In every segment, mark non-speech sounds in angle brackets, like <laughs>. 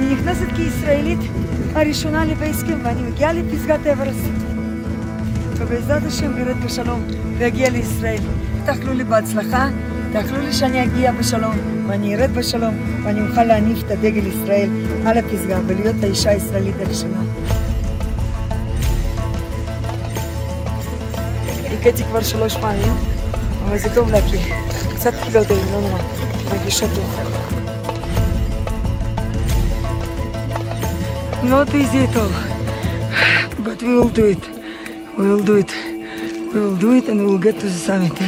אני נכנסת כישראלית הראשונה לבייסקים ואני מגיעה לפסגת אברסט. ובעזרת השם נרד בשלום ואגיע לישראל. תאכלו לי בהצלחה, תאכלו לי שאני אגיע בשלום ואני ארד בשלום ואני אוכל להניף את הדגל ישראל על הפסגה ולהיות האישה הישראלית הראשונה. הכיתי כבר שלוש פעמים, אבל זה טוב להכיר. קצת יודע, לא נורא. מרגישה טוב. Not easy at all, but we will do it. We will do it. We will do it and we will get to the summit.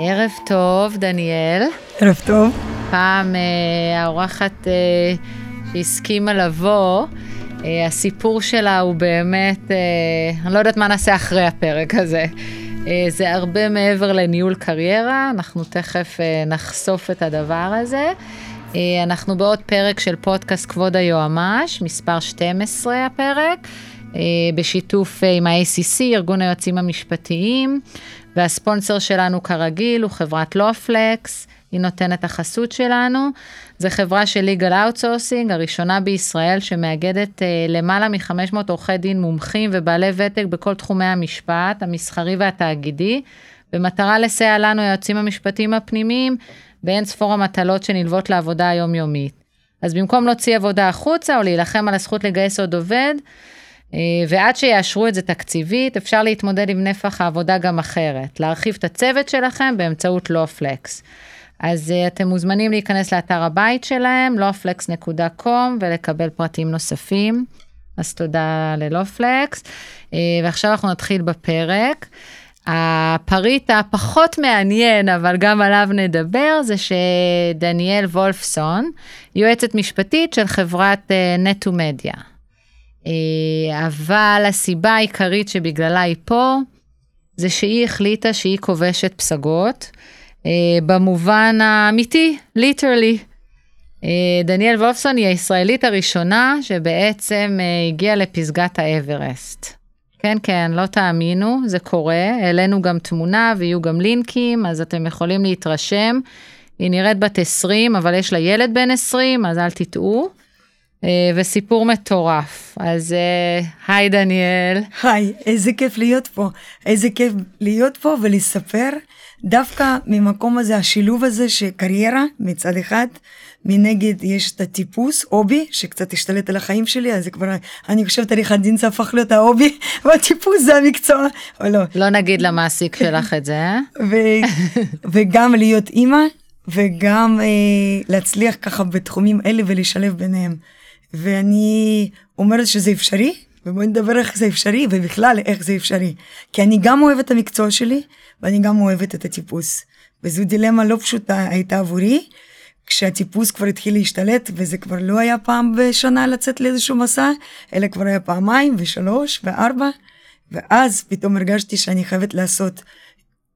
ערב טוב, דניאל. ערב טוב. פעם אה, האורחת אה, שהסכימה לבוא, אה, הסיפור שלה הוא באמת, אה, אני לא יודעת מה נעשה אחרי הפרק הזה. אה, זה הרבה מעבר לניהול קריירה, אנחנו תכף אה, נחשוף את הדבר הזה. אה, אנחנו בעוד פרק של פודקאסט כבוד היועמ"ש, מספר 12 הפרק, אה, בשיתוף אה, עם ה-ACC, ארגון היועצים המשפטיים, והספונסר שלנו כרגיל הוא חברת לופלקס, היא נותנת החסות שלנו. זו חברה של legal outsourcing, הראשונה בישראל שמאגדת למעלה מ-500 עורכי דין מומחים ובעלי ותק בכל תחומי המשפט, המסחרי והתאגידי, במטרה לסייע לנו, היועצים המשפטיים הפנימיים, באין ספור המטלות שנלוות לעבודה היומיומית. אז במקום להוציא עבודה החוצה או להילחם על הזכות לגייס עוד עובד, ועד שיאשרו את זה תקציבית, אפשר להתמודד עם נפח העבודה גם אחרת, להרחיב את הצוות שלכם באמצעות לופלקס. אז אתם מוזמנים להיכנס לאתר הבית שלהם, lawflex.com, ולקבל פרטים נוספים. אז תודה ללופלקס. ועכשיו אנחנו נתחיל בפרק. הפריט הפחות מעניין, אבל גם עליו נדבר, זה שדניאל וולפסון, יועצת משפטית של חברת נטו מדיה. אבל הסיבה העיקרית שבגללה היא פה, זה שהיא החליטה שהיא כובשת פסגות, במובן האמיתי, ליטרלי. דניאל וולפסון היא הישראלית הראשונה שבעצם הגיעה לפסגת האברסט. כן, כן, לא תאמינו, זה קורה. העלינו גם תמונה ויהיו גם לינקים, אז אתם יכולים להתרשם. היא נראית בת 20, אבל יש לה ילד בן 20, אז אל תטעו. וסיפור מטורף. אז היי, דניאל. היי, איזה כיף להיות פה. איזה כיף להיות פה ולספר דווקא ממקום הזה, השילוב הזה שקריירה מצד אחד, מנגד יש את הטיפוס, הובי, שקצת השתלט על החיים שלי, אז זה כבר, אני חושבת עריכת דין זה הפך להיות ההובי, <laughs> והטיפוס זה המקצוע, או לא. לא נגיד למעסיק שלך את זה, אה? <laughs> וגם להיות אימא, וגם אה, להצליח ככה בתחומים אלה ולשלב ביניהם. ואני אומרת שזה אפשרי, ובואי נדבר איך זה אפשרי, ובכלל איך זה אפשרי. כי אני גם אוהבת את המקצוע שלי, ואני גם אוהבת את הטיפוס. וזו דילמה לא פשוטה הייתה עבורי, כשהטיפוס כבר התחיל להשתלט, וזה כבר לא היה פעם בשנה לצאת לאיזשהו מסע, אלא כבר היה פעמיים ושלוש וארבע, ואז פתאום הרגשתי שאני חייבת לעשות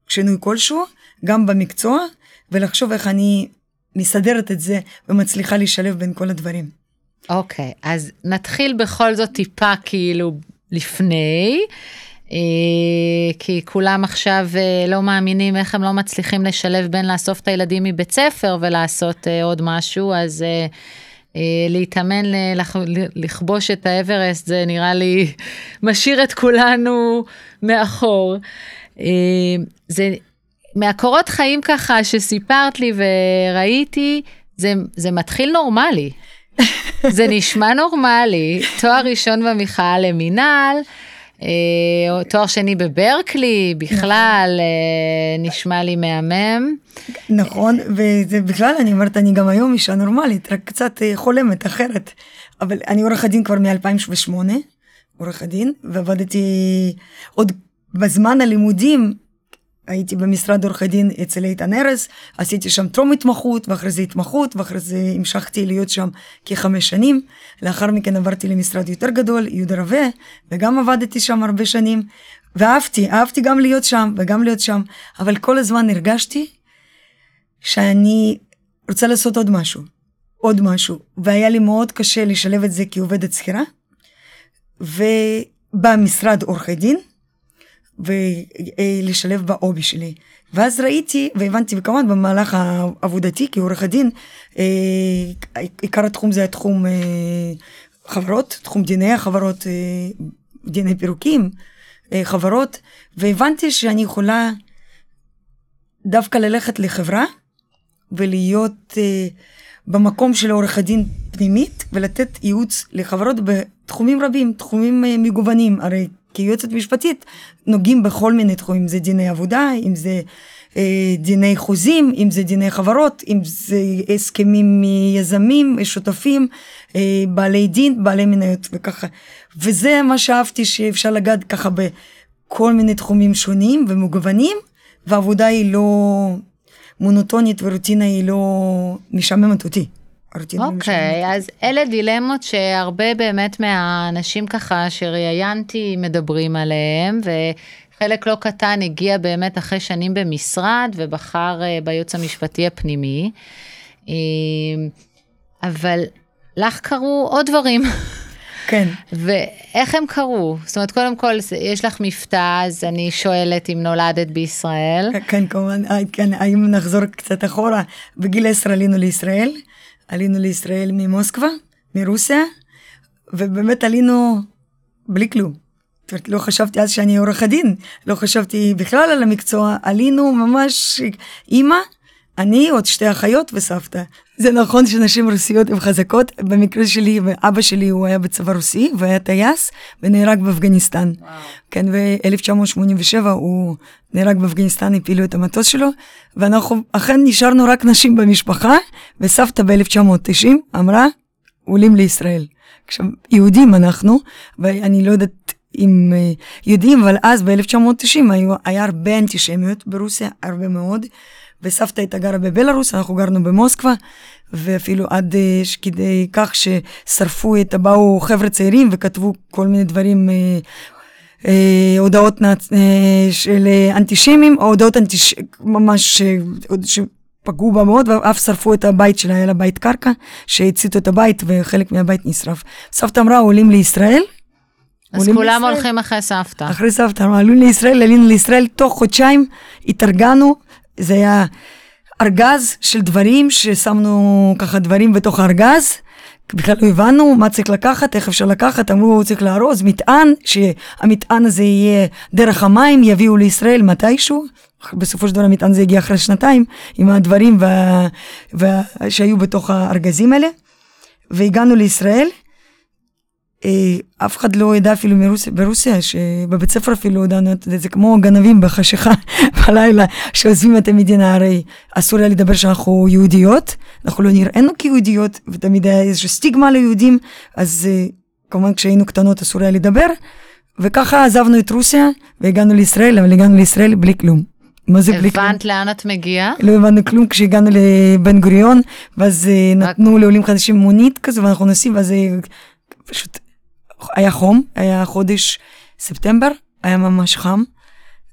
שינוי כלשהו, גם במקצוע, ולחשוב איך אני מסדרת את זה ומצליחה לשלב בין כל הדברים. אוקיי, okay, אז נתחיל בכל זאת טיפה כאילו לפני. כי כולם עכשיו לא מאמינים איך הם לא מצליחים לשלב בין לאסוף את הילדים מבית ספר ולעשות עוד משהו, אז להתאמן לכבוש את האברסט זה נראה לי <laughs> משאיר את כולנו מאחור. זה מהקורות חיים ככה שסיפרת לי וראיתי, זה, זה מתחיל נורמלי. <laughs> זה נשמע נורמלי, תואר ראשון במיכל למינהל. אה, תואר שני בברקלי, בכלל נכון. נשמע לי מהמם. נכון, וזה בכלל, אני אומרת, אני גם היום אישה נורמלית, רק קצת אה, חולמת אחרת. אבל אני עורך הדין כבר מ-2008, עורך הדין, ועבדתי עוד בזמן הלימודים, הייתי במשרד עורכי דין אצל איתן ארז, עשיתי שם טרום התמחות, ואחרי זה התמחות, ואחרי זה המשכתי להיות שם כחמש שנים. לאחר מכן עברתי למשרד יותר גדול, יהודה רווה, וגם עבדתי שם הרבה שנים, ואהבתי, אהבתי גם להיות שם וגם להיות שם, אבל כל הזמן הרגשתי שאני רוצה לעשות עוד משהו, עוד משהו, והיה לי מאוד קשה לשלב את זה כעובדת שכירה, ובמשרד עורכי דין, ולשלב בהובי שלי. ואז ראיתי והבנתי, וכמובן במהלך עבודתי כעורך הדין, אה, עיקר התחום זה התחום אה, חברות, תחום דיני החברות, אה, דיני פירוקים, חברות, והבנתי שאני יכולה דווקא ללכת לחברה ולהיות במקום של עורך הדין פנימית ולתת ייעוץ לחברות בתחומים רבים, תחומים מגוונים. הרי כיועצת משפטית נוגעים בכל מיני תחומים, אם זה דיני עבודה, אם זה אה, דיני חוזים, אם זה דיני חברות, אם זה הסכמים מיזמים, שותפים, אה, בעלי דין, בעלי מניות וככה. וזה מה שאהבתי שאפשר לגעת ככה בכל מיני תחומים שונים ומגוונים, והעבודה היא לא מונוטונית ורוטינה היא לא משעממת אותי. אוקיי, okay, אז אלה דילמות שהרבה באמת מהאנשים ככה שראיינתי מדברים עליהם, וחלק לא קטן הגיע באמת אחרי שנים במשרד ובחר אה, בייעוץ המשפטי הפנימי. אה, אבל לך קרו עוד דברים. כן. <laughs> ואיך הם קרו? זאת אומרת, קודם כל, יש לך מבטא, אז אני שואלת אם נולדת בישראל. כן, כמובן, אה, כן, האם נחזור קצת אחורה? בגיל 10 עלינו לישראל. עלינו לישראל ממוסקבה, מרוסיה, ובאמת עלינו בלי כלום. זאת אומרת, לא חשבתי אז שאני עורך הדין, לא חשבתי בכלל על המקצוע, עלינו ממש אימא, אני, עוד שתי אחיות וסבתא. זה נכון שנשים רוסיות הן חזקות, במקרה שלי, ואבא שלי הוא היה בצבא רוסי, והיה טייס, ונהרג באפגניסטן. וואו. כן, ב-1987 הוא נהרג באפגניסטן, הפילו את המטוס שלו, ואנחנו אכן נשארנו רק נשים במשפחה, וסבתא ב-1990 אמרה, עולים לישראל. עכשיו, יהודים אנחנו, ואני לא יודעת אם uh, יודעים, אבל אז ב-1990 היה הרבה אנטישמיות ברוסיה, הרבה מאוד. וסבתא הייתה גרה בבלארוס, אנחנו גרנו במוסקבה, ואפילו עד אה, כדי כך ששרפו את, באו חבר'ה צעירים וכתבו כל מיני דברים, אה, אה, הודעות נאצ... אה, של אנטישמים, או הודעות אנטיש... ממש אה, שפגעו בה מאוד, ואף שרפו את הבית שלה, היה לה בית קרקע, שהציתו את הבית וחלק מהבית נשרף. סבתא אמרה, עולים לישראל. אז כולם לישראל. הולכים אחרי סבתא. אחרי סבתא, עלו לישראל, עלינו לישראל, תוך חודשיים התארגנו, זה היה ארגז של דברים ששמנו ככה דברים בתוך הארגז. בכלל לא הבנו מה צריך לקחת, איך אפשר לקחת, אמרו צריך לארוז מטען, שהמטען הזה יהיה דרך המים, יביאו לישראל מתישהו. בסופו של דבר המטען הזה הגיע אחרי שנתיים, עם הדברים וה... וה... שהיו בתוך הארגזים האלה. והגענו לישראל, אף אחד לא ידע אפילו מרוסיה, ברוסיה, שבבית ספר אפילו ידענו את זה, זה כמו גנבים בחשיכה <laughs> בלילה, שעוזבים את המדינה, הרי אסור היה לדבר שאנחנו יהודיות, אנחנו לא נראינו כיהודיות, ותמיד היה איזושהי סטיגמה ליהודים, אז אה, כמובן כשהיינו קטנות אסור היה לדבר, וככה עזבנו את רוסיה, והגענו לישראל, אבל הגענו לישראל בלי כלום. מה זה בלי כלום? הבנת לאן את מגיעה? לא הבנו כלום כשהגענו לבן גוריון, ואז אה, נתנו לעולים חדשים מונית כזה, ואנחנו נוסעים, ואז פשוט היה חום, היה חודש ספטמבר, היה ממש חם,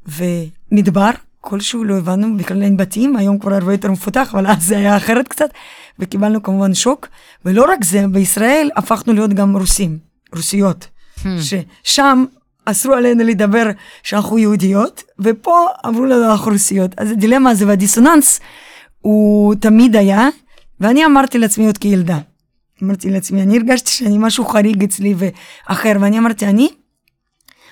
ומדבר כלשהו, לא הבנו, בכלל אין בתים, היום כבר הרבה יותר מפותח, אבל אז זה היה אחרת קצת, וקיבלנו כמובן שוק, ולא רק זה, בישראל הפכנו להיות גם רוסים, רוסיות, hmm. ששם אסרו עלינו לדבר שאנחנו יהודיות, ופה אמרו לנו אנחנו רוסיות. אז הדילמה הזה והדיסוננס הוא תמיד היה, ואני אמרתי לעצמי עוד כילדה, אמרתי לעצמי, אני הרגשתי שאני משהו חריג אצלי ואחר, ואני אמרתי, אני,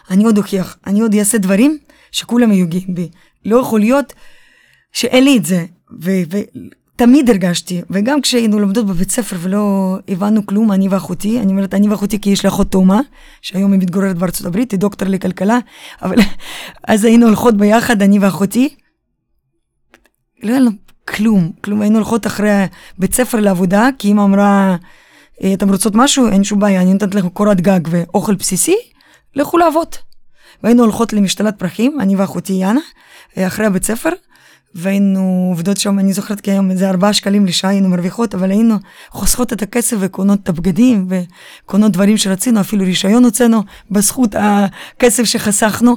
אני עוד אוכיח, אני עוד אעשה דברים שכולם יהיו גאים בי. לא יכול להיות שאין לי את זה. ותמיד הרגשתי, וגם כשהיינו לומדות בבית ספר ולא הבנו כלום, אני ואחותי, אני אומרת אני ואחותי כי יש לי אחות תאומה, שהיום היא מתגוררת בארצות הברית, היא דוקטור לכלכלה, אבל <laughs> אז היינו הולכות ביחד, אני ואחותי. לא היה לנו כלום, כלום, היינו הולכות אחרי בית ספר לעבודה, כי אמא אמרה, אתם רוצות משהו? אין שום בעיה, אני נותנת לכם קורת גג ואוכל בסיסי, לכו לעבוד. והיינו הולכות למשתלת פרחים, אני ואחותי יאנה, אה, אחרי הבית ספר, והיינו עובדות שם, אני זוכרת כי היום זה ארבעה שקלים לשעה היינו מרוויחות, אבל היינו חוסכות את הכסף וקונות את הבגדים וקונות דברים שרצינו, אפילו רישיון הוצאנו בזכות הכסף שחסכנו.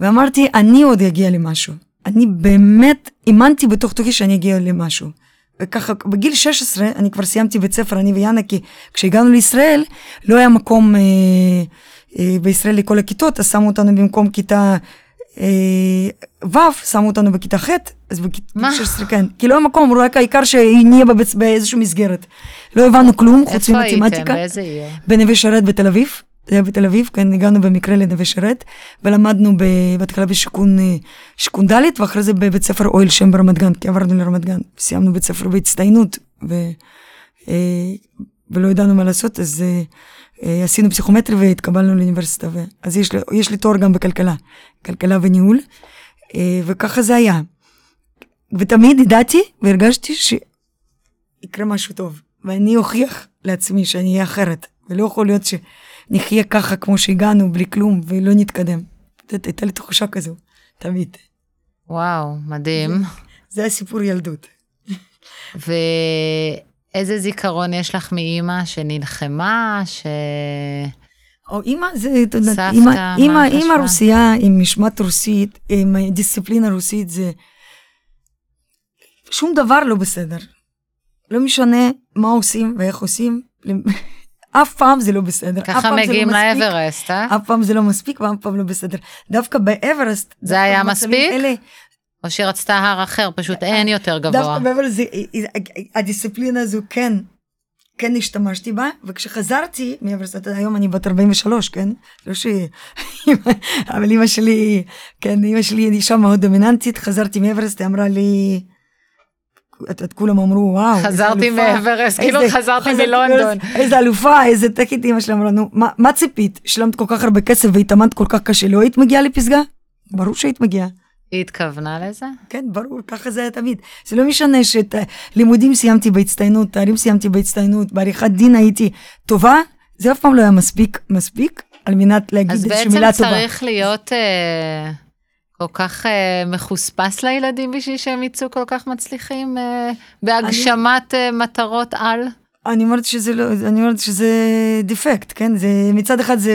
ואמרתי, אני עוד אגיע למשהו. אני באמת האמנתי בתוך תוכי שאני אגיע למשהו. וככה, בגיל 16 אני כבר סיימתי בית ספר, אני ויאנה, כי כשהגענו לישראל, לא היה מקום אה, אה, בישראל לכל הכיתות, אז שמו אותנו במקום כיתה ו', שמו אותנו בכיתה ח', אז מה? 16, כן. כי לא היה מקום, רק העיקר שנהיה בבצ- באיזושהי מסגרת. לא הבנו כלום, חוץ איפה הייתם? ממתמטיקה. באיזה עיר? בנווה שרת בתל אביב. זה היה בתל אביב, כן, הגענו במקרה לנווה שרת, ולמדנו בהתחלה בשיכון אה, שיכון ד', ואחרי זה בבית ספר אוהל שם ברמת גן, כי עברנו לרמת גן. סיימנו בית ספר בהצטיינות, ו, אה, ולא ידענו מה לעשות, אז אה, עשינו פסיכומטרי והתקבלנו לאוניברסיטה. ו... אז יש לי, יש לי תואר גם בכלכלה, כלכלה וניהול, וככה זה היה. ותמיד ידעתי והרגשתי שיקרה משהו טוב, ואני אוכיח לעצמי שאני אהיה אחרת, ולא יכול להיות שנחיה ככה כמו שהגענו, בלי כלום, ולא נתקדם. זאת הייתה לי תחושה כזו, תמיד. וואו, מדהים. זה הסיפור ילדות. <laughs> ואיזה זיכרון יש לך מאימא שנלחמה, ש... או אימא זה, אתה יודע, סבתא, אימא, מה אימא? רוסייה עם משמעת רוסית, עם דיסציפלינה רוסית, זה... שום דבר לא בסדר. לא משנה מה עושים ואיך עושים, אף פעם זה לא בסדר. ככה לא מגיעים מספיק. לאברסט, אה? אף פעם זה לא מספיק ואף פעם לא בסדר. דווקא באברסט... זה דווקא היה מספיק? אלה, או שהיא רצתה הר אחר, פשוט אין יותר גבוה. דווקא באברסט זה- הדיסציפלינה הזו כן, כן השתמשתי בה, וכשחזרתי מאברסט, היום אני בת 43, כן? לא ש... אבל אימא שלי, כן, אימא שלי היא אישה מאוד דומיננטית, חזרתי מאברסט, היא אמרה לי... את, את כולם אמרו וואו, חזרתי אלופה." מאברסט, כאילו חזרתי מלונדון. איזה אלופה, איזה תקית אימא שלה אמרה לנו, מה, מה ציפית? שילמת כל כך הרבה כסף והתאמנת כל כך קשה, לא היית מגיעה לפסגה? ברור שהיית מגיעה. היא התכוונה לזה? כן, ברור, ככה זה היה תמיד. זה לא משנה שאת הלימודים סיימתי בהצטיינות, תארים סיימתי בהצטיינות, בעריכת דין הייתי טובה, זה אף פעם לא היה מספיק, מספיק, על מנת להגיד אז איזושהי בעצם מילה טובה. צריך להיות אה, כל כך אה, מחוספס לילדים בשביל שהם יצאו כל כך מצליחים אה, בהגשמת אה, מטרות על? אני אומרת שזה לא, אני אומרת שזה דיפקט, כן? זה, מצד אחד זה...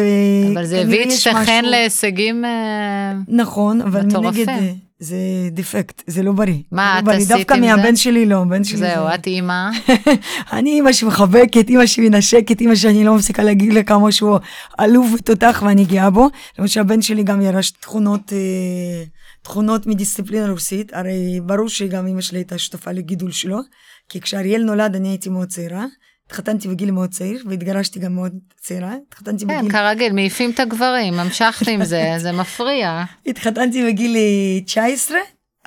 אבל זה הביא את שתיכן משהו- להישגים... אה, נכון, אבל מטורפים. מנגד זה דיפקט, זה לא בריא. מה, את לא בריא. עשית דווקא עם זה? מהבן שלי לא, הבן שלי זהו, זה... את אימא. <laughs> אני אימא שמחבקת, אימא שמנשקת, אימא שאני לא מפסיקה להגיד לה כמה שהוא עלוב ותותח ואני גאה בו. למשל הבן שלי גם ירש תכונות, אה, תכונות מדיסציפלינה רוסית, הרי ברור שגם אימא שלי הייתה שותפה לגידול שלו, כי כשאריאל נולד אני הייתי מאוד צעירה, התחתנתי בגיל מאוד צעיר והתגרשתי גם מאוד צעירה, התחתנתי כן, בגיל, כרגיל, מעיפים את הגברים, המשכת עם זה, זה מפריע. התחתנתי בגיל אה, 19,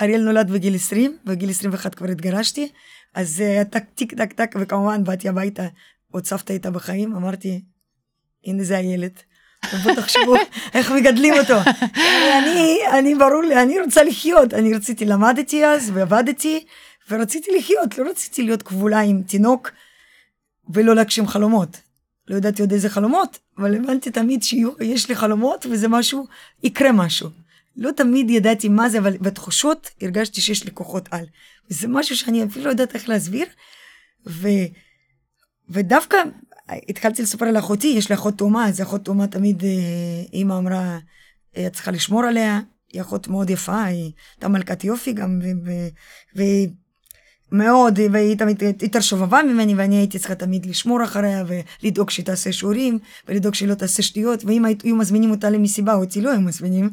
אריאל נולד בגיל 20, בגיל 21 כבר התגרשתי, אז זה היה טק טיק טק טק, וכמובן באתי הביתה, עוד סבתא הייתה בחיים, אמרתי, הנה זה הילד. ובואו תחשבו <laughs> איך מגדלים אותו. אני, אני ברור לי, אני רוצה לחיות, אני רציתי, למדתי אז ועבדתי, ורציתי לחיות, לא רציתי להיות כבולה עם תינוק ולא להגשים חלומות. לא ידעתי עוד איזה חלומות, אבל הבנתי תמיד שיש לי חלומות וזה משהו, יקרה משהו. לא תמיד ידעתי מה זה, אבל בתחושות הרגשתי שיש לי כוחות על. וזה משהו שאני אפילו לא יודעת איך להסביר. ו... ודווקא התחלתי לספר על אחותי, יש לי אחות תאומה, אז אחות תאומה תמיד, אימא אמרה, אה, את צריכה לשמור עליה, היא אחות מאוד יפה, היא הייתה מלכת יופי גם, ו- ו- מאוד, והיא תמיד יותר שובבה ממני, ואני הייתי צריכה תמיד לשמור אחריה, ולדאוג שהיא תעשה שיעורים, ולדאוג שהיא לא תעשה שטויות, ואם היו מזמינים אותה למסיבה, אותי לא היו מזמינים,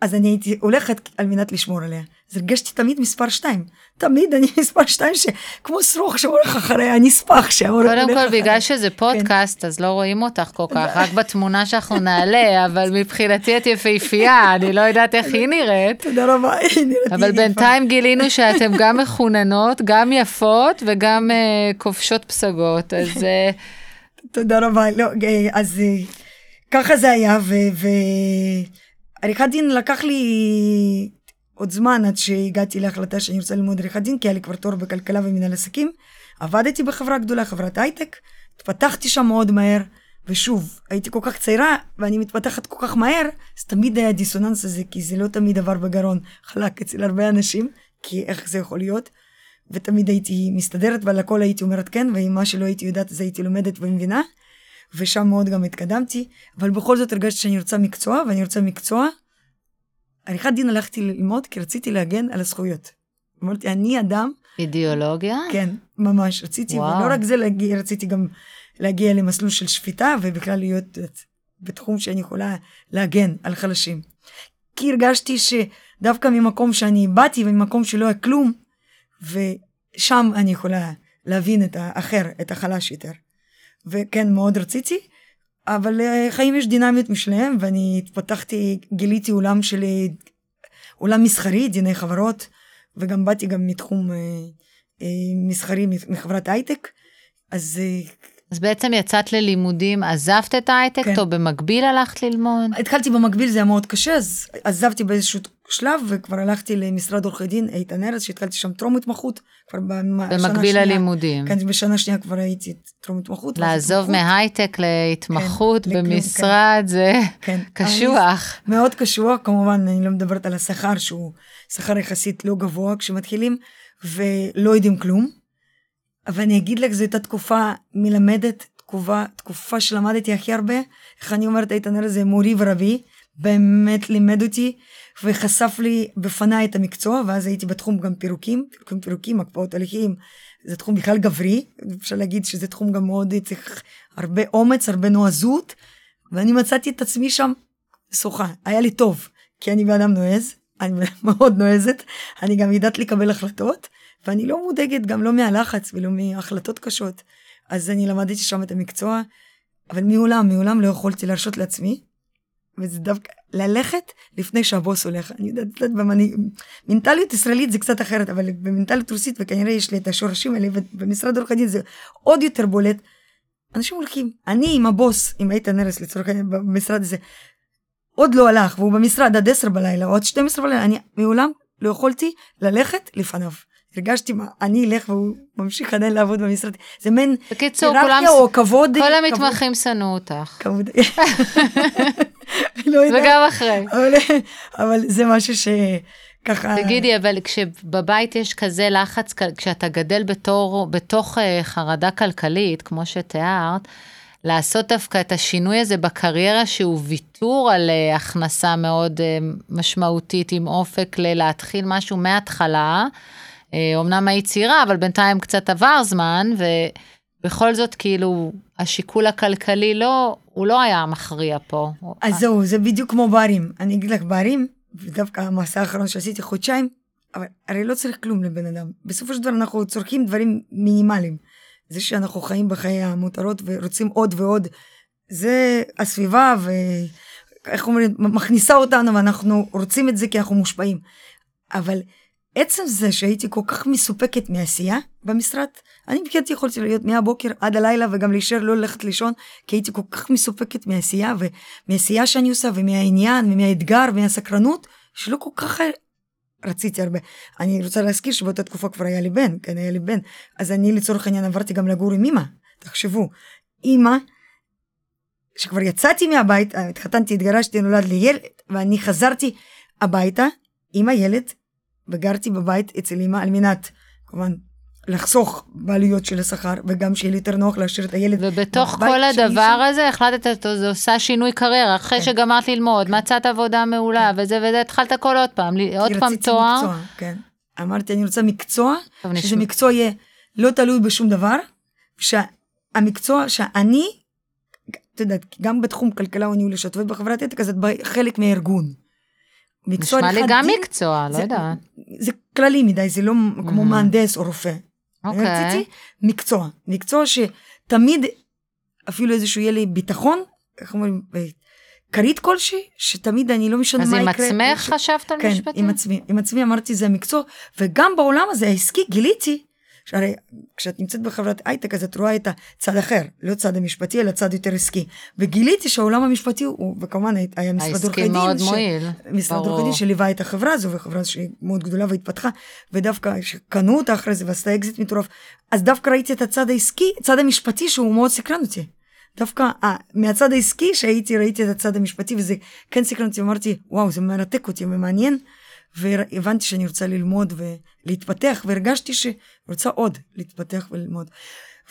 אז אני הייתי הולכת על מנת לשמור עליה. אז הרגשתי תמיד מספר שתיים. תמיד אני <laughs> מספר שתיים שכמו שרוך שהולך אחריה, הנספח שהולך קודם כל, אחריה. בגלל שזה פודקאסט, אז לא רואים אותך כל כך, רק בתמונה שאנחנו נעלה, <laughs> אבל מבחינתי את יפהפייה, אני לא יודעת איך היא נראית. תודה רבה, <laughs> היא נראית אבל יפה. בינתיים גילינו שאתם גם מחוננות, גם יפות וגם אה, כובשות פסגות, אז אה, תודה רבה. לא, אה, אז ככה זה היה, ועריכת דין לקח לי עוד זמן עד שהגעתי להחלטה שאני רוצה ללמוד עריכת דין, כי היה לי כבר תואר בכלכלה ומנהל עסקים. עבדתי בחברה גדולה, חברת הייטק, התפתחתי שם מאוד מהר, ושוב, הייתי כל כך צעירה, ואני מתפתחת כל כך מהר, אז תמיד היה דיסוננס הזה, כי זה לא תמיד עבר בגרון חלק אצל הרבה אנשים, כי איך זה יכול להיות? ותמיד הייתי מסתדרת ועל הכל הייתי אומרת כן, ועם מה שלא הייתי יודעת אז הייתי לומדת ומבינה, ושם מאוד גם התקדמתי, אבל בכל זאת הרגשתי שאני רוצה מקצוע, ואני רוצה מקצוע. עריכת דין הלכתי ללמוד כי רציתי להגן על הזכויות. אמרתי, אני אדם, אידיאולוגיה? כן, ממש, רציתי, וואו. ולא רק זה, להגיע, רציתי גם להגיע למסלול של שפיטה, ובכלל להיות בתחום שאני יכולה להגן על חלשים. כי הרגשתי שדווקא ממקום שאני באתי וממקום שלא היה כלום, ושם אני יכולה להבין את האחר, את החלש יותר. וכן, מאוד רציתי, אבל אה, חיים יש דינמיות משלהם, ואני התפתחתי, גיליתי עולם של... אה, עולם מסחרי, דיני חברות, וגם באתי גם מתחום אה, אה, מסחרי, מחברת הייטק, אז... אה, אז בעצם יצאת ללימודים, עזבת את ההייטק, כן. או במקביל הלכת ללמוד? התחלתי במקביל, זה היה מאוד קשה, אז עזבתי באיזשהו שלב, וכבר הלכתי למשרד עורכי דין, איתן ארז, שהתחלתי שם טרום התמחות, כבר בשנה במקביל ללימודים. כן, בשנה שנייה כבר הייתי טרום התמחות. לעזוב מהייטק להתמחות כן, במשרד, כן. זה כן. <laughs> קשוח. מאוד קשוח, כמובן, אני לא מדברת על השכר, שהוא שכר יחסית לא גבוה כשמתחילים, ולא יודעים כלום. אבל אני אגיד לך, זו הייתה תקופה מלמדת, תקופה, תקופה שלמדתי הכי הרבה. איך אני אומרת, איתן ארז זה מורי ורבי, באמת לימד אותי וחשף לי בפניי את המקצוע, ואז הייתי בתחום גם פירוקים, פירוקים, פירוקים, הקפאות הליכים, זה תחום בכלל גברי, אפשר להגיד שזה תחום גם מאוד, צריך הרבה אומץ, הרבה נועזות, ואני מצאתי את עצמי שם שוחה, היה לי טוב, כי אני בן אדם נועז, אני <laughs> מאוד נועזת, אני גם יודעת לקבל החלטות, ואני לא מודאגת גם לא מהלחץ ולא מהחלטות קשות. אז אני למדתי שם את המקצוע, אבל מעולם, מעולם לא יכולתי להרשות לעצמי, וזה דווקא ללכת לפני שהבוס הולך. אני יודעת, יודעת במנטליות ישראלית זה קצת אחרת, אבל במנטליות רוסית, וכנראה יש לי את השורשים האלה, ובמשרד עורכי דין זה עוד יותר בולט. אנשים הולכים, אני עם הבוס, עם איתן ארס לצורך העניין, במשרד הזה, עוד לא הלך, והוא במשרד עד 10 בלילה, או עד 12 בלילה, אני מעולם לא יכולתי ללכת לפניו. הרגשתי מה, אני אלך והוא ממשיך עדיין לעבוד במשרד. זה מעין היררכיה או כבוד. כל המתמחים שנאו אותך. כבוד. <laughs> לא וגם אחרי. אבל, אבל זה משהו שככה... תגידי, אבל כשבבית יש כזה לחץ, כשאתה גדל בתור, בתוך אה, חרדה כלכלית, כמו שתיארת, לעשות דווקא את השינוי הזה בקריירה שהוא ויתור על uh, הכנסה מאוד uh, משמעותית עם אופק ללהתחיל משהו מההתחלה. אומנם היית צעירה, אבל בינתיים קצת עבר זמן, ובכל זאת, כאילו, השיקול הכלכלי לא, הוא לא היה מכריע פה. אז זהו, זה בדיוק כמו ברים. אני אגיד לך, ברים, ודווקא המסע האחרון שעשיתי חודשיים, אבל הרי לא צריך כלום לבן אדם. בסופו של דבר אנחנו צורכים דברים מינימליים. זה שאנחנו חיים בחיי המותרות ורוצים עוד ועוד, זה הסביבה, ואיך אומרים, מכניסה אותנו ואנחנו רוצים את זה כי אנחנו מושפעים. אבל עצם זה שהייתי כל כך מסופקת מעשייה במשרד, אני מבחינתי יכולתי להיות מהבוקר עד הלילה וגם להישאר לא ללכת לישון, כי הייתי כל כך מסופקת מעשייה ומעשייה שאני עושה ומהעניין ומהאתגר ומהסקרנות, שלא כל כך רציתי הרבה. אני רוצה להזכיר שבאותה תקופה כבר היה לי בן, כן, היה לי בן. אז אני לצורך העניין עברתי גם לגור עם אמא. תחשבו, אמא, שכבר יצאתי מהבית, התחתנתי, התגרשתי, נולד לי ילד, ואני חזרתי הביתה עם הילד וגרתי בבית אצל אמא על מנת, כמובן, לחסוך בעלויות של השכר, וגם שיהיה לי יותר נוח להשאיר את הילד. ובתוך כל הדבר הזה החלטת, זה עושה שינוי קריירה, אחרי כן. שגמרת ללמוד, כן. מצאת עבודה מעולה, כן. וזה וזה, התחלת כל עוד פעם, עוד פעם תואר. מקצוע, כן. אמרתי, אני רוצה מקצוע, שזה. מקצוע יהיה לא תלוי בשום דבר, שהמקצוע שאני, את יודעת, גם בתחום כלכלה או ניהול לשתות בחברת אתיקה, זה חלק מהארגון. מקצוע נשמע לי גם דין, מקצוע, לא יודעת. זה כללי מדי, זה לא mm. כמו מהנדס או רופא. אוקיי. Okay. רציתי מקצוע, מקצוע שתמיד, אפילו איזשהו יהיה לי ביטחון, איך אומרים, כרית כלשהי, שתמיד אני לא משנה מה יקרה. אז עם עצמך חשבת על כן, משפטים? כן, עם עצמי, עם עצמי אמרתי זה המקצוע, וגם בעולם הזה העסקי גיליתי שהרי כשאת נמצאת בחברת הייטק אז את רואה את הצד אחר, לא צד המשפטי אלא צד יותר עסקי. וגיליתי שהעולם המשפטי הוא, וכמובן היה משרד עורכי דין, מאוד ש... מועיל, משרד עורכי דין שליווה את החברה הזו, וחברה שהיא מאוד גדולה והתפתחה, ודווקא שקנו אותה אחרי זה ועשתה אקזיט מטורף, אז דווקא ראיתי את הצד העסקי, הצד המשפטי שהוא מאוד סקרן אותי. דווקא 아, מהצד העסקי שהייתי ראיתי את הצד המשפטי וזה כן סקרן אותי, אמרתי וואו זה מרתק אותי ומעניין. והבנתי שאני רוצה ללמוד ולהתפתח, והרגשתי שרוצה עוד להתפתח וללמוד.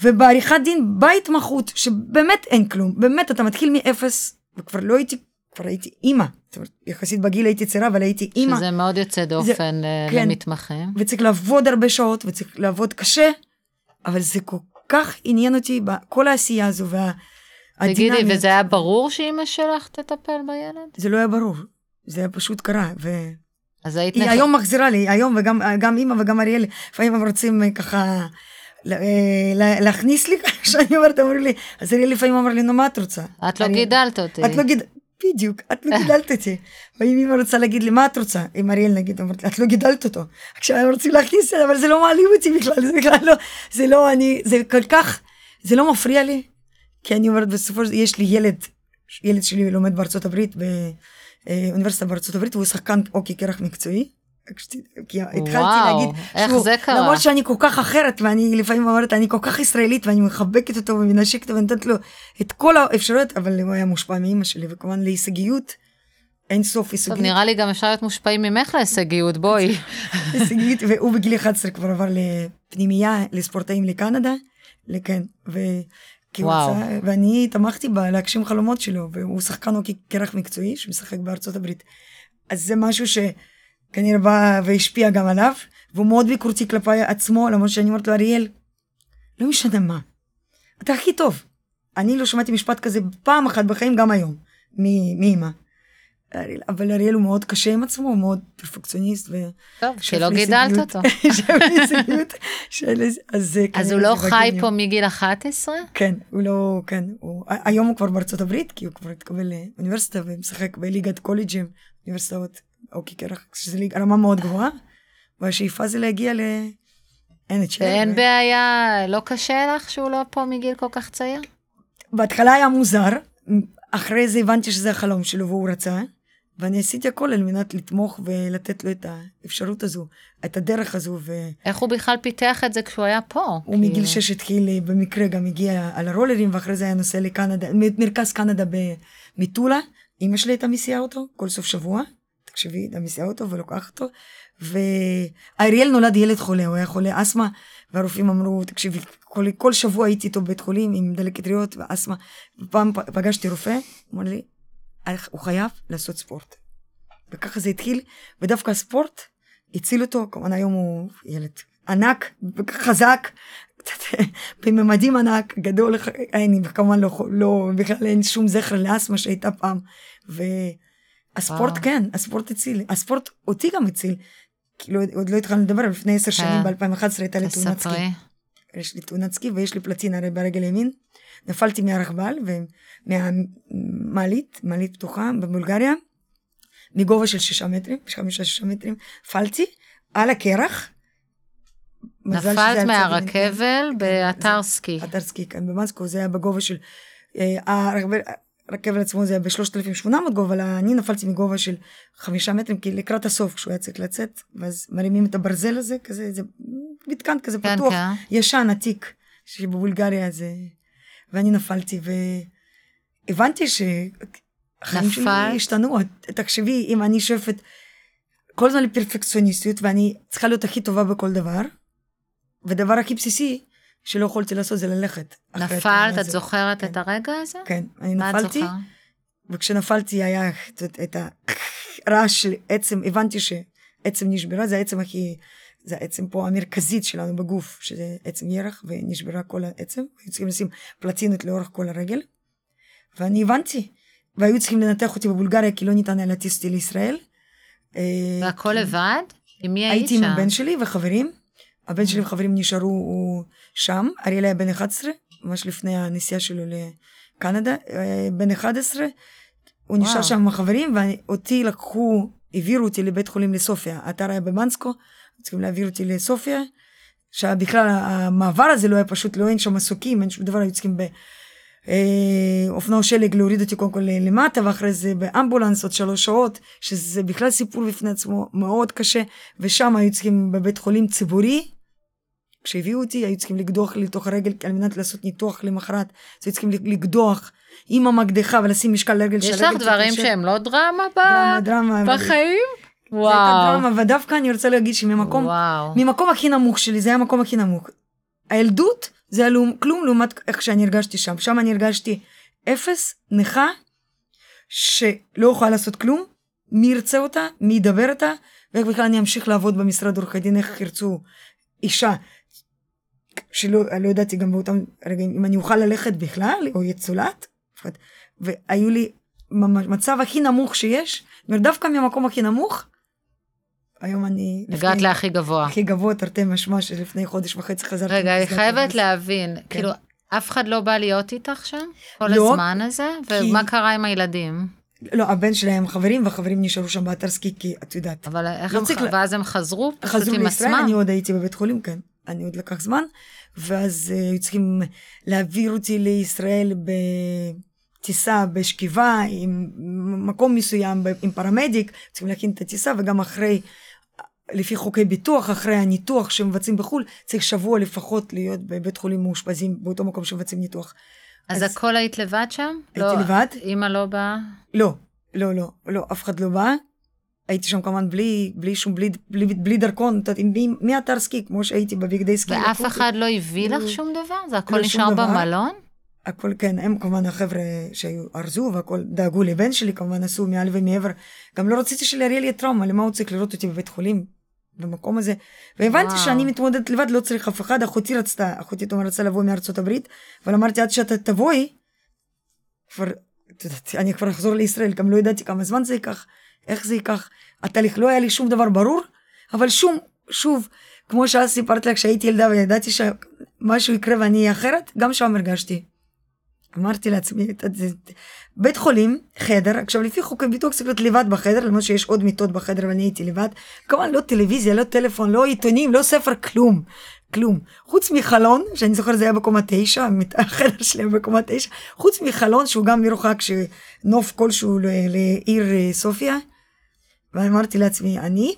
ובעריכת דין בהתמחות, שבאמת אין כלום, באמת אתה מתחיל מאפס, וכבר לא הייתי, כבר הייתי אימא, זאת אומרת, יחסית בגיל הייתי צעירה, אבל הייתי אימא. שזה מאוד יוצא דופן זה, אה, כן, למתמחים. וצריך לעבוד הרבה שעות, וצריך לעבוד קשה, אבל זה כל כך עניין אותי בכל העשייה הזו וה... תגידי, וזה היה ברור שאימא שלך תטפל בילד? זה לא היה ברור. זה פשוט קרה, ו... אז היית היא נח... היום מחזירה לי, היום וגם גם אימא וגם אריאל, לפעמים הם רוצים אה, ככה אה, לה- להכניס לי, <laughs> כשאני אומרת, אמרו לי, אז אריאל לפעמים אמר לי, נו מה את רוצה? את לא גידלת אותי. את לא גיד... בדיוק, את לא גידלת אותי. ואם אמא רוצה להגיד לי, מה את רוצה? אם אריאל נגיד, אמרת לי, את לא גידלת אותו. עכשיו הם רוצים להכניס את זה, אבל זה לא מעליב אותי בכלל, זה בכלל לא, זה לא, אני, זה כל כך, זה לא מפריע לי, כי אני אומרת, בסופו של דבר, יש לי ילד, ילד שלי לומד בארצות הברית, באוניברסיטה בארצות הברית, והוא שחקן אוקי קרח מקצועי. כי התחלתי וואו, להגיד, איך שהוא- זה קרה? למרות שאני כל כך אחרת, ואני לפעמים אומרת, אני כל כך ישראלית, ואני מחבקת אותו ומנשקת ונותנת לו את כל האפשרויות, אבל הוא היה מושפע מאימא שלי, וכמובן להישגיות, אין סוף טוב, הישגיות, נראה לי גם אפשר להיות מושפעים ממך להישגיות, בואי. <laughs> הישגיות, והוא בגיל 11 כבר עבר לפנימייה לספורטאים לקנדה, לכן, כי הוא וואו. רצה, ואני תמכתי בה להגשים חלומות שלו, והוא שחקן אוקי קרח מקצועי שמשחק בארצות הברית. אז זה משהו שכנראה בא והשפיע גם עליו, והוא מאוד ביקורתי כלפי עצמו, למרות שאני אומרת לו, אריאל, לא משנה מה, אתה הכי טוב. אני לא שמעתי משפט כזה פעם אחת בחיים, גם היום, מ- מאמא. אריאל- אבל אריאל הוא מאוד קשה עם עצמו, הוא מאוד פרפקציוניסט. ו... טוב, כי לא גידלת. אותו. <laughs> של אז אז הוא לא חי. פה מגיל 11? כן, הוא לא, כן, הוא, היום הוא כבר בארצות הברית, כי הוא כבר התקבל לאוניברסיטה ומשחק בליגת קולג'ים, אוניברסיטאות, אוקי קרח, שזה ליג, רמה מאוד גבוהה, והשאיפה זה להגיע ל... NHL. ואין ו- בעיה, לא קשה לך שהוא לא פה מגיל כל כך צעיר? בהתחלה היה מוזר, אחרי זה הבנתי שזה החלום שלו והוא רצה, ואני עשיתי הכל על מנת לתמוך ולתת לו את האפשרות הזו, את הדרך הזו, ו... איך הוא בכלל פיתח את זה כשהוא היה פה? הוא מגיל כאילו? שש התחיל, במקרה גם הגיע על הרולרים, ואחרי זה היה נוסע לקנדה, מרכז קנדה במטולה. אמא שלי הייתה מסיעה אותו כל סוף שבוע, תקשיבי, הייתה מסיעה אותו ולוקחת אותו. ואריאל נולד ילד חולה, הוא היה חולה אסתמה, והרופאים אמרו, תקשיבי, כל, כל שבוע הייתי איתו בבית חולים עם דלקת ריאות ואסתמה. ופעם פ- פגשתי רופא, אמר לי, "איך- הוא חייב לעשות ספורט. וככה זה התחיל, ודווקא הספורט הציל אותו, כמובן היום הוא ילד ענק, חזק, קצת <laughs> בממדים ענק, גדול, אין, כמובן לא, לא, בכלל אין שום זכר לאסתמה שהייתה פעם. והספורט. כן, הספורט הציל, הספורט אותי גם הציל. כאילו עוד לא התחלנו לדבר, אבל לפני עשר שנים, כן. ב-2011 הייתה לי תאונת סקי. יש לי תאונת סקי ויש לי פלטינה הרי ברגל ימין. נפלתי מהרכבל ומהמעלית, מעלית פתוחה בבולגריה, מגובה של שישה מטרים, חמישה שישה מטרים, נפלתי על הקרח. נפלת מהרכבל ימין. באתר זה- סקי. אתר סקי כאן במסקו, זה היה בגובה של... אה, הרכבל- עצמו זה היה ב-3,800 גובה, אבל אני נפלתי מגובה של חמישה מטרים, כי לקראת הסוף, כשהוא היה צריך לצאת, ואז מרימים את הברזל הזה, כזה, זה מתקן כזה כן, פתוח, כן. ישן, עתיק, שבבולגריה זה... ואני נפלתי, והבנתי שהחיים שלי? השתנו. תחשבי, אם אני שואפת כל הזמן לפרפקציוניסטיות, ואני צריכה להיות הכי טובה בכל דבר, ודבר הכי בסיסי שלא יכולתי לעשות זה ללכת. נפלת, את. זוכרת כן. את הרגע הזה? כן, אני נפלתי? וכשנפלתי היה את, את הרעש של עצם, הבנתי שעצם נשברה, זה העצם הכי, זה העצם פה המרכזית שלנו בגוף, שזה עצם ירח, ונשברה כל העצם, היו צריכים לשים פלטינות לאורך כל הרגל, ואני הבנתי, והיו צריכים לנתח אותי בבולגריה, כי לא ניתן היה להטיס אותי לישראל. אה, והכל לבד? עם מי היית הייתי עם שם? הבן שלי וחברים. הבן שלי וחברים נשארו הוא שם, אריאל היה בן 11, ממש לפני הנסיעה שלו לקנדה, אה, בן 11, הוא נשאר וואו. שם עם החברים, ואותי לקחו, העבירו אותי לבית חולים לסופיה, האתר היה במנסקו, צריכים להעביר אותי לסופיה, שבכלל המעבר הזה לא היה פשוט, לא אין שם מסוקים, אין שום דבר, היו צריכים באופנוע שלג להוריד אותי קודם כל למטה, ואחרי זה באמבולנס עוד שלוש שעות, שזה בכלל סיפור בפני עצמו מאוד קשה, ושם היו צריכים בבית חולים ציבורי, כשהביאו אותי היו צריכים לקדוח לתוך הרגל על מנת לעשות ניתוח למחרת, אז היו צריכים לקדוח עם המקדחה ולשים משקל לרגל יש לך דברים שהם לא דרמה ב- דרמה, דרמה, אבל- בחיים? זה הייתה וואו. דרמה, ודווקא אני רוצה להגיד שממקום, וואו. ממקום הכי נמוך שלי, זה היה המקום הכי נמוך. הילדות זה היה כלום לעומת איך שאני הרגשתי שם. שם אני הרגשתי אפס, נכה, שלא יכולה לעשות כלום, מי ירצה אותה, מי ידבר איתה, ואיך בכלל אני אמשיך לעבוד במשרד עורכי דין, איך ירצו אישה, שלא לא ידעתי גם באותם רגעים, אם אני אוכל ללכת בכלל, או יהיה צולעת, והיו לי מצב הכי נמוך שיש, דווקא מהמקום הכי נמוך, היום אני... הגעת לפני- להכי גבוה. הכי גבוה, תרתי משמע, שלפני חודש וחצי חזרתי. רגע, אני חייבת. להבין, כאילו, אף אחד לא בא להיות איתך שם? כל לא, הזמן הזה? ומה קרה עם הילדים? לא, הבן שלהם חברים, והחברים נשארו שם באתר סקי, כי את יודעת. אבל איך לא הם, צריך ואז הם חזרו? חזרו לישראל? אני עוד הייתי בבית חולים, כן. אני עוד לקח זמן, ואז אה, היו צריכים להעביר אותי לישראל בטיסה בשכיבה, עם מקום מסוים, עם פרמדיק, צריכים להכין את הטיסה, וגם אחרי, לפי חוקי ביטוח, אחרי הניתוח שמבצעים בחו"ל, צריך שבוע לפחות להיות בבית חולים מאושפזים באותו מקום שמבצעים ניתוח. אז אז- הכל היית לבד שם? הייתי לא, לבד. אימא לא באה? לא, לא, לא, לא, אף אחד לא בא. הייתי שם כמובן בלי, בלי שום, בלי, בלי, בלי דרכון, את יודעת, מאתר סקי, כמו שהייתי בבגדי סקי. ואף לקחו אותי. אחד לא הביא לך לא- שום דבר? זה הכל לא נשאר. במלון? הכל כן, הם כמובן החבר'ה שהיו ארזו והכל דאגו לבן שלי, כמובן עשו מעל ומעבר. גם לא רציתי שלאריאל יהיה טראומה, למה הוא צריך לראות אותי בבית חולים, במקום הזה. והבנתי וואו. שאני מתמודדת לבד, לא צריך אף אחד, אחותי רצתה, אחותי תומר רצה לבוא מארצות הברית, אבל אמרתי עד שאתה תבואי, כבר, את יודעת, אני כבר אחזור לישראל, גם לא ידעתי כמה זמן זה ייקח, איך זה ייקח. התהליך, לא היה לי שום דבר ברור, אבל שום, שוב, כמו שאז סיפרת לך כשהייתי ילדה וידעתי שמשהו יקרה ואני אהיה אחרת, גם שם הרגשתי. אמרתי לעצמי, בית חולים, חדר, עכשיו לפי חוקי ביטוח צריך להיות לבד בחדר, למרות שיש עוד מיטות בחדר ואני הייתי לבד. כמובן לא טלוויזיה, לא טלפון, לא עיתונים, לא ספר, כלום. כלום. חוץ מחלון, שאני זוכר זה היה בקומה תשע, <laughs> החדר שלי היה בקומה תשע, חוץ מחלון שהוא גם מרוחק שנוף כלשהו לעיר אה, סופיה. ואמרתי לעצמי, אני,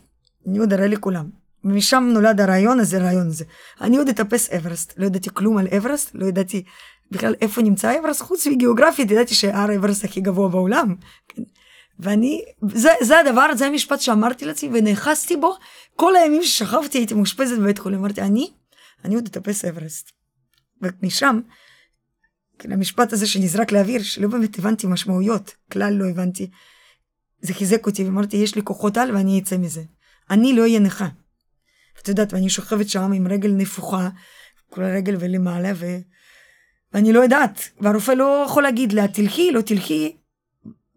אני עוד אראה לכולם. ומשם נולד הרעיון הזה, הרעיון הזה. אני עוד אטפס אברסט, לא ידעתי כלום על אברסט, לא ידעתי בכלל איפה נמצא אברסט, חוץ מגיאוגרפית, ידעתי שהר אברסט הכי גבוה בעולם. כן. ואני, זה, זה הדבר, זה המשפט שאמרתי לעצמי, ונאחזתי בו, כל הימים ששכבתי הייתי מאושפזת בבית חולים, אמרתי, אני, אני עוד אטפס אברסט. ומשם, כן, המשפט הזה שנזרק לאוויר, שלא באמת הבנתי משמעויות, כלל לא הבנתי, זה חיזק אותי, ואמרתי, יש לי כוחות על ואני אצא מזה. אני לא אהיה נכה. את יודעת, ואני שוכבת שם עם רגל נפוחה, כל הרגל ולמעלה, ו... ואני לא יודעת, והרופא לא יכול להגיד לה, תלכי, לא תלכי.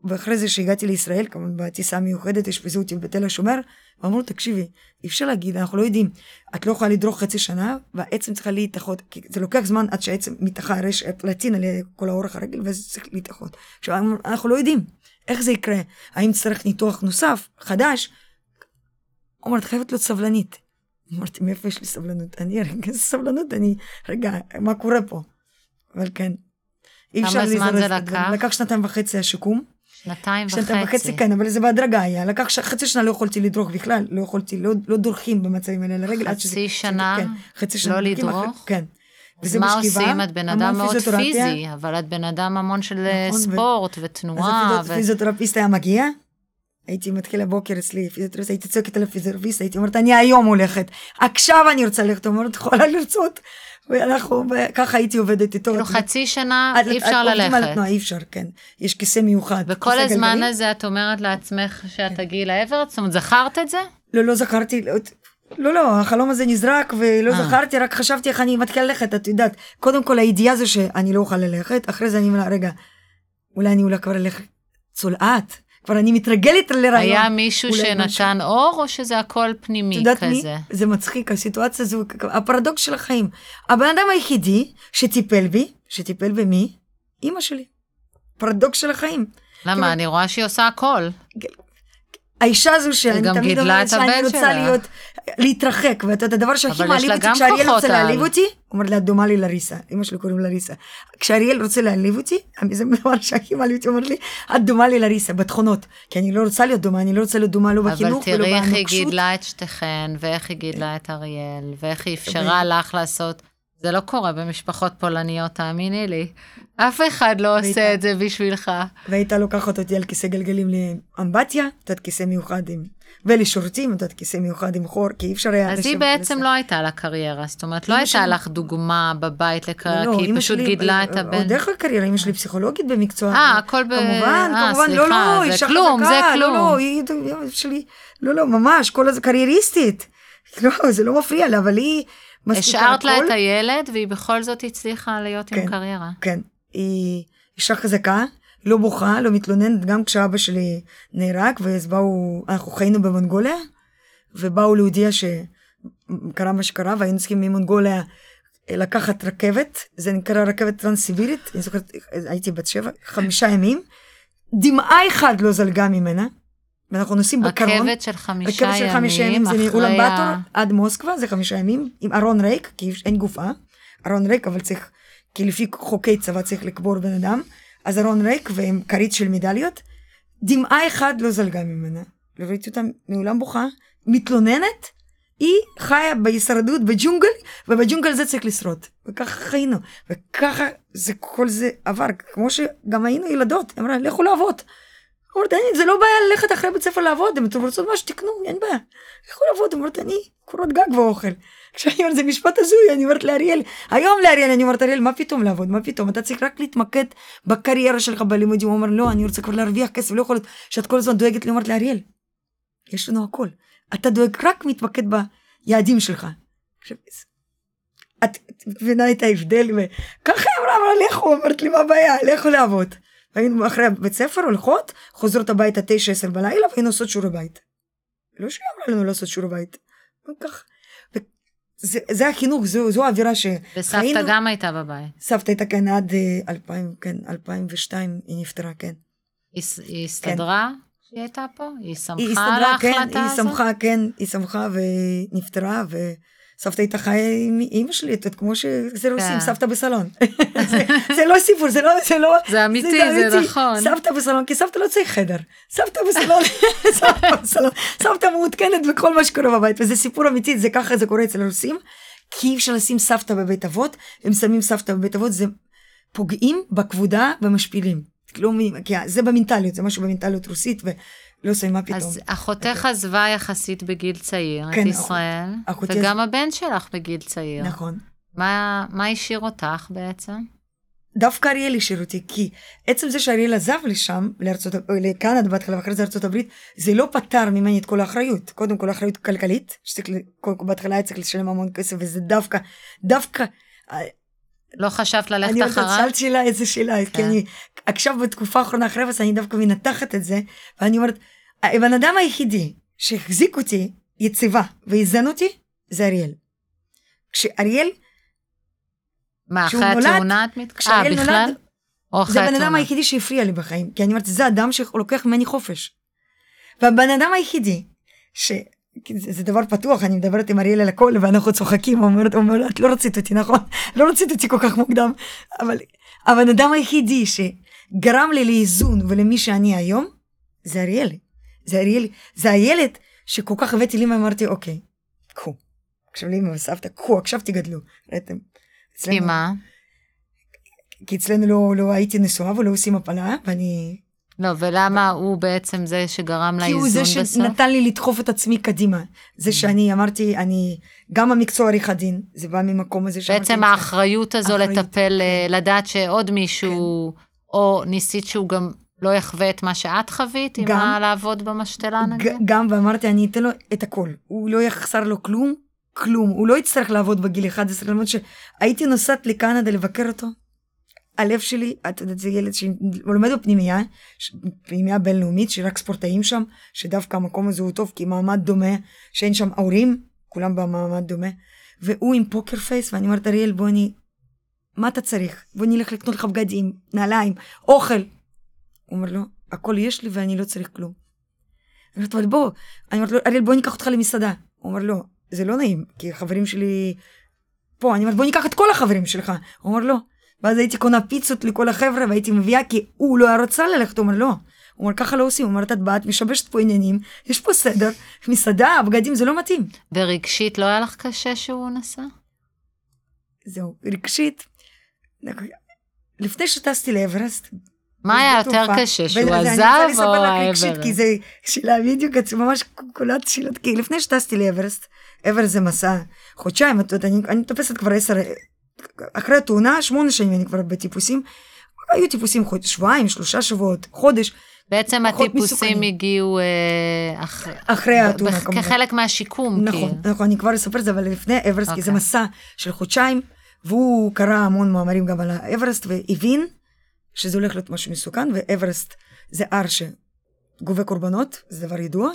ואחרי זה שהגעתי לישראל, כמובן בטיסה מיוחדת, אשפזו אותי בתל השומר, ואמרו, תקשיבי, אי אפשר להגיד, אנחנו לא יודעים, את לא יכולה לדרוך חצי שנה, והעצם צריכה להתאחות, כי זה לוקח זמן עד שהעצם מתאחה, הרי פלטין על כל האורך הרגל, וזה צריך להתאחות. עכשיו, אנחנו לא יודעים איך זה יקרה, האם צריך ניתוח נוסף, חדש? אומרת, חייבת להיות סבלנית. אמרתי, מאיפה יש לי סבלנות? אני, רגע, סבלנות? אני, רגע, מה קורה פה? אבל כן. אי כמה אפשר זמן להזדרז זה את הדברים. לקח? לקח שנתיים וחצי השיקום. שנתיים שנתיים וחצי. וחצי, כן, אבל זה בהדרגה היה. לקח ש... חצי שנה לא יכולתי לדרוך בכלל, לא יכולתי, לא, לא דורכים במצבים האלה לרגל. חצי שנה כן, חצי שנה. לא לדרוך? כן. אז מה בשכיבה, עושים? את בן אדם מאוד. פיזי, אבל את בן אדם המון של אה, נכון, ו- ספורט אז ותנועה. הפיזיו- הפיזיותרפיסט היה מגיע, הייתי מתחילה בוקר אצלי, פיזיותרפיסט, הייתי צועקת על הפיזיותרפיסט, הייתי אומרת, אני היום הולכת, עכשיו אני רוצה ללכת, הוא אומר, את יכולה לרצות, ואנחנו, ככה הייתי עובדת איתו. כאילו חצי שנה אי אפשר עובדים ללכת. התנועה, אי אפשר, כן. יש כיסא מיוחד. וכל הזמן. הזה את אומרת לעצמך שאת תגיעי לאברסט? זאת אומרת, זכרת את זה? לא, לא זכרתי, לא, לא, לא, החלום הזה נזרק ולא אה. זכרתי, רק חשבתי איך אני מתחילה ללכת, את יודעת. קודם כל הידיעה זה שאני לא אוכל ללכת, אחרי זה אני אומרת, רגע, אולי אני אולי כבר אלך צולעת, כבר אני מתרגלת לרעיון. היה מישהו. שנתן אור, או שזה הכל את פנימי יודעת מי? כזה? זה מצחיק, הסיטואציה הזו, הפרדוקס של החיים. הבן אדם היחידי שטיפל בי, שטיפל במי? אימא שלי. פרדוקס של החיים. למה? אני רואה שהיא עושה הכל. האישה הזו שאני תמיד אומרת את שאני רוצה שלה. להיות, להתרחק, ואת יודעת, הדבר שהכי אבל מעליב אותי, כשאריאל רוצה על. להעליב אותי, הוא אומר לה, דומה לי לריסה, אמא שלי קוראים לה ריסה. כשאריאל רוצה להעליב אותי, זה הדבר שהכי מעליב אותי, הוא אומר לי, את דומה לי לריסה, בתכונות, כי אני לא רוצה להיות דומה, אני לא רוצה להיות דומה לא אבל בחינוך ולא תראי איך היא בנוקשות. גידלה את שתיכן, ואיך היא גידלה את אריאל, ואיך היא אפשרה לך לעשות. זה לא קורה במשפחות פולניות, תאמיני לי. אף אחד לא עושה והייתה- את זה בשבילך. והייתה לוקחת אותי על כיסא גלגלים לאמבטיה, את יודעת, כיסא מיוחד עם, ולשירותים, את יודעת, כיסא מיוחד עם חור, כי אי אפשר היה... אז היא בעצם ולסע- לא הייתה לה קריירה, זאת אומרת, לא הייתה לך דוגמה בבית לקריירה, לא, כי היא פשוט שלי- גידלה את אה, הבן. עוד איך הקריירה, אמא שלי פסיכולוגית במקצוע. אה, הכל ב- כמובן, אה, כמובן, לא, לא, זה אישה כלום, חזקה, זה כלום. לא, לא, היא, אמא שלי, לא, לא, ממש, כל הזה קרייריסטית. לא, זה לא מפריע לה, אבל היא השארת לה. את הילד, והיא בכל זאת הצליחה להיות עם כן. קריירה. כן, היא אישה חזקה, לא בוכה, לא מתלוננת, גם כשאבא שלי נהרג, ואז באו, אנחנו חיינו במונגוליה, ובאו להודיע שקרה מה שקרה, והיינו צריכים ממונגוליה לקחת רכבת, זה נקרא רכבת טרנס-סיבירית, אני זוכרת, הייתי בת שבע, חמישה ימים, דמעה אחת לא זלגה ממנה, ואנחנו נוסעים בקרון. רכבת של חמישה רכבת של חמישה ימים, זה מאולם באטור עד מוסקבה, זה חמישה ימים, עם ארון ריק, כי אין גופה, ארון ריק, אבל צריך, כי לפי חוקי צבא צריך לקבור בן אדם, אז ארון ריק ועם כרית של מדליות, דמעה אחת לא זלגה ממנה. לא ראיתי אותה מעולם בוכה, מתלוננת, היא חיה בהישרדות בג'ונגל, ובג'ונגל זה צריך לשרוד. וככה חיינו, וככה זה, כל זה עבר, כמו שגם היינו ילדות, היא אמרה, לכו לעבוד. אמרתי, אני, זה לא בעיה ללכת אחרי בית ספר לעבוד, אם אתם רוצות משהו תקנו, אין בעיה. לכו לעבוד, אמרתי, אני קורת גג ואוכל. כשאני אומרת, זה משפט הזוי, אני אומרת לאריאל, היום לאריאל, אני אומרת, אריאל, מה פתאום לעבוד, מה פתאום, אתה צריך רק להתמקד בקריירה שלך בלימודים, הוא אומר, לא, אני רוצה כבר להרוויח כסף, לא יכול להיות שאת כל הזמן דואגת לי, אומרת לאריאל, יש לנו הכל, אתה דואג רק מתמקד ביעדים שלך. את מבינה את ההבדל, וככה היא אמרה, אמרה, לכו, אומרת לי, מה הבעיה, לכו לעבוד. היינו אחרי בית ספר הולכות, חוזרות הביתה תשע עשר בלילה והיינו עושות שיעורי בית. לא שהיא אמרה לנו לעשות שיעורי בית. וכך. זה, זה החינוך, זו, זו האווירה ש... וסבתא חיינו- גם הייתה בבית. סבתא הייתה כאן עד אה, 2000, כן, 2002 היא נפטרה, כן. היא היא הסתדרה שהיא הייתה פה? היא היא שמחה על הסתדרה, כן, ההחלטה היא הזאת? שמחה, כן, היא שמחה ונפטרה, וסבתא הייתה חיה עם אימא שלי, את יודעת, כמו שזה לא כן. עושים, סבתא בסלון. <laughs> זה, לא סיפור, זה לא, זה לא... אמיתי, זה נכון. סבתא בסלון, כי סבתא לא צריך חדר. סבתא בסלון, <laughs> סבתא בסלון, סבתא מעודכנת בכל מה שקורה בבית, וזה סיפור אמיתי, זה ככה זה קורה אצל הרוסים, כי אי אפשר לשים סבתא בבית אבות, הם שמים סבתא בבית אבות, זה פוגעים בכבודה ומשפילים. לא, זה במנטליות, זה משהו במנטליות רוסית, ולא שמים מה פתאום. אז אחותך עזבה יחסית בגיל צעיר את כן, ישראל, אחותי וגם הבן שלך בגיל צעיר. נכון. מה מה השאיר אותך בעצם? דווקא אריאל השאיר אותי, כי עצם זה שאריאל עזב לשם, לארצות, לקנדה בהתחלה ואחרי זה ארצות הברית, זה לא פתר ממני את כל האחריות. קודם כל אחריות כלכלית, שצריך, ל- כל- בהתחלה היה צריך לשלם המון כסף, וזה דווקא, דווקא, לא חשבת ללכת אני יודעת, אחריו? שאלת שאלה איזה שאלה, כי כן. אני עכשיו בתקופה האחרונה אחרי ואז אני דווקא מנתחת את זה, ואני אומרת, הבן אדם היחידי שהחזיק אותי יציבה ואיזן אותי, זה אריאל. כשאריאל, מה, אחרי נולד- התאונה את מתכוונת? אה, בכלל? נולד, או אחרי זה הבן? אדם היחידי שהפריע לי בחיים, כי אני אומרת, זה אדם שלוקח ממני חופש. והבן אדם היחידי, ש... זה, זה דבר פתוח, אני מדברת עם אריאל על הכל, ואנחנו צוחקים, הוא אומר, אומר, את לא רצית אותי, נכון? <laughs> לא רצית אותי כל כך מוקדם, אבל הבן אדם היחידי שגרם לי לאיזון ולמי שאני היום, זה אריאל. זה אריאל, זה הילד שכל כך הבאתי לי ואמרתי, אוקיי, קחו. עכשיו לאמא וסבתא, קחו, עכשיו תגדלו. ראיתם? כי מה? כי אצלנו לא, לא הייתי נשואה ולא עושים הפלה, ואני... לא, ולמה הוא בעצם זה שגרם כי הוא זה לאיזון בסוף? שנתן לי לדחוף את עצמי קדימה. זה שאני אמרתי, אני, גם המקצוע עריכת דין, זה בא ממקום הזה שאמרתי, בעצם האחריות הזו אחריות, לטפל, כן. אה, לדעת שעוד מישהו, או ניסית שהוא גם לא יחווה את מה שאת חווית, עם גם. ה- לעבוד במשתלה נגיד? גם, ואמרתי, אני אתן לו את הכל. הוא לא יחסר לו כלום, כלום. הוא לא יצטרך לעבוד בגיל 11, למרות שהייתי נוסעת לקנדה לבקר אותו. הלב שלי, את יודעת, זה ילד שהוא לומד בפנימייה, פנימייה בינלאומית, שרק ספורטאים שם, שדווקא המקום הזה הוא טוב, כי מעמד דומה, שאין שם ההורים, כולם במעמד דומה, והוא עם פוקר פייס, ואני אומרת, אריאל, בוא אני, מה אתה צריך? בוא נלך לקנות לך בגדים, נעליים, אוכל. הוא אומר לו, הכל יש לי ואני לא צריך כלום. אני אומרת, אבל בוא, אני אומרת לו, אריאל, בוא ניקח אותך למסעדה. הוא אומר, לא, זה לא נעים, כי החברים שלי פה, אני אומרת, בוא ניקח את כל החברים שלך. הוא אומר, לא. ואז הייתי קונה פיצות לכל החבר'ה והייתי מביאה, כי הוא לא היה רוצה ללכת, הוא אומר, לא. הוא אומר, ככה לא עושים. הוא אומר, את באת, משבשת פה עניינים, יש פה סדר, מסעדה, בגדים, זה לא מתאים. ורגשית לא היה לך קשה שהוא נסע? זהו, רגשית. לפני שטסתי לאברסט, מה היה יותר. קשה, שהוא אני עזב רוצה או לספר לך רגשית, האברסט? כי זה שאלה בדיוק, את ממש כולת שאלות, כי לפני שטסתי לאברסט, אברסט זה מסע חודשיים, אני, אני מטפסת כבר עשר, אחרי התאונה, שמונה שנים אני כבר בטיפוסים, היו טיפוסים חוד, שבועיים, שלושה שבועות, חודש, בעצם הטיפוסים מסוכנים. הגיעו אה, אח... אחרי התאונה כמובן. כחלק מהשיקום. נכון, כאילו. נכון, אני כבר אספר את זה, אבל לפני אברסט, כי זה. מסע של חודשיים, והוא קרא המון מאמרים גם על האברסט, והבין שזה הולך להיות משהו מסוכן, ואברסט זה הר שגובה קורבנות, זה דבר ידוע.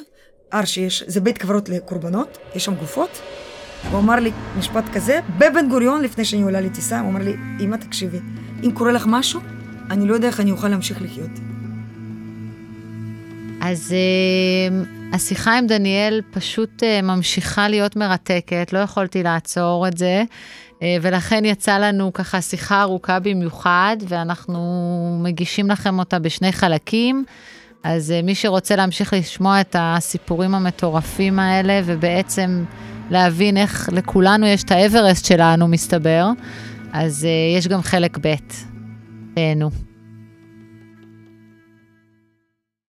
הר שיש, זה בית קברות לקורבנות, יש שם גופות. הוא אמר לי משפט כזה, בבן גוריון, לפני שאני עולה לטיסה, הוא אמר לי, אמא, תקשיבי, אם קורה לך משהו, אני לא יודע איך אני אוכל להמשיך לחיות. אז uh, השיחה עם דניאל פשוט uh, ממשיכה להיות מרתקת, לא יכולתי לעצור את זה, uh, ולכן יצא לנו ככה שיחה ארוכה במיוחד, ואנחנו מגישים לכם אותה בשני חלקים. אז uh, מי שרוצה להמשיך לשמוע את הסיפורים המטורפים האלה, ובעצם להבין איך לכולנו יש את האברסט שלנו, מסתבר, אז uh, יש גם חלק ב'. תהנו.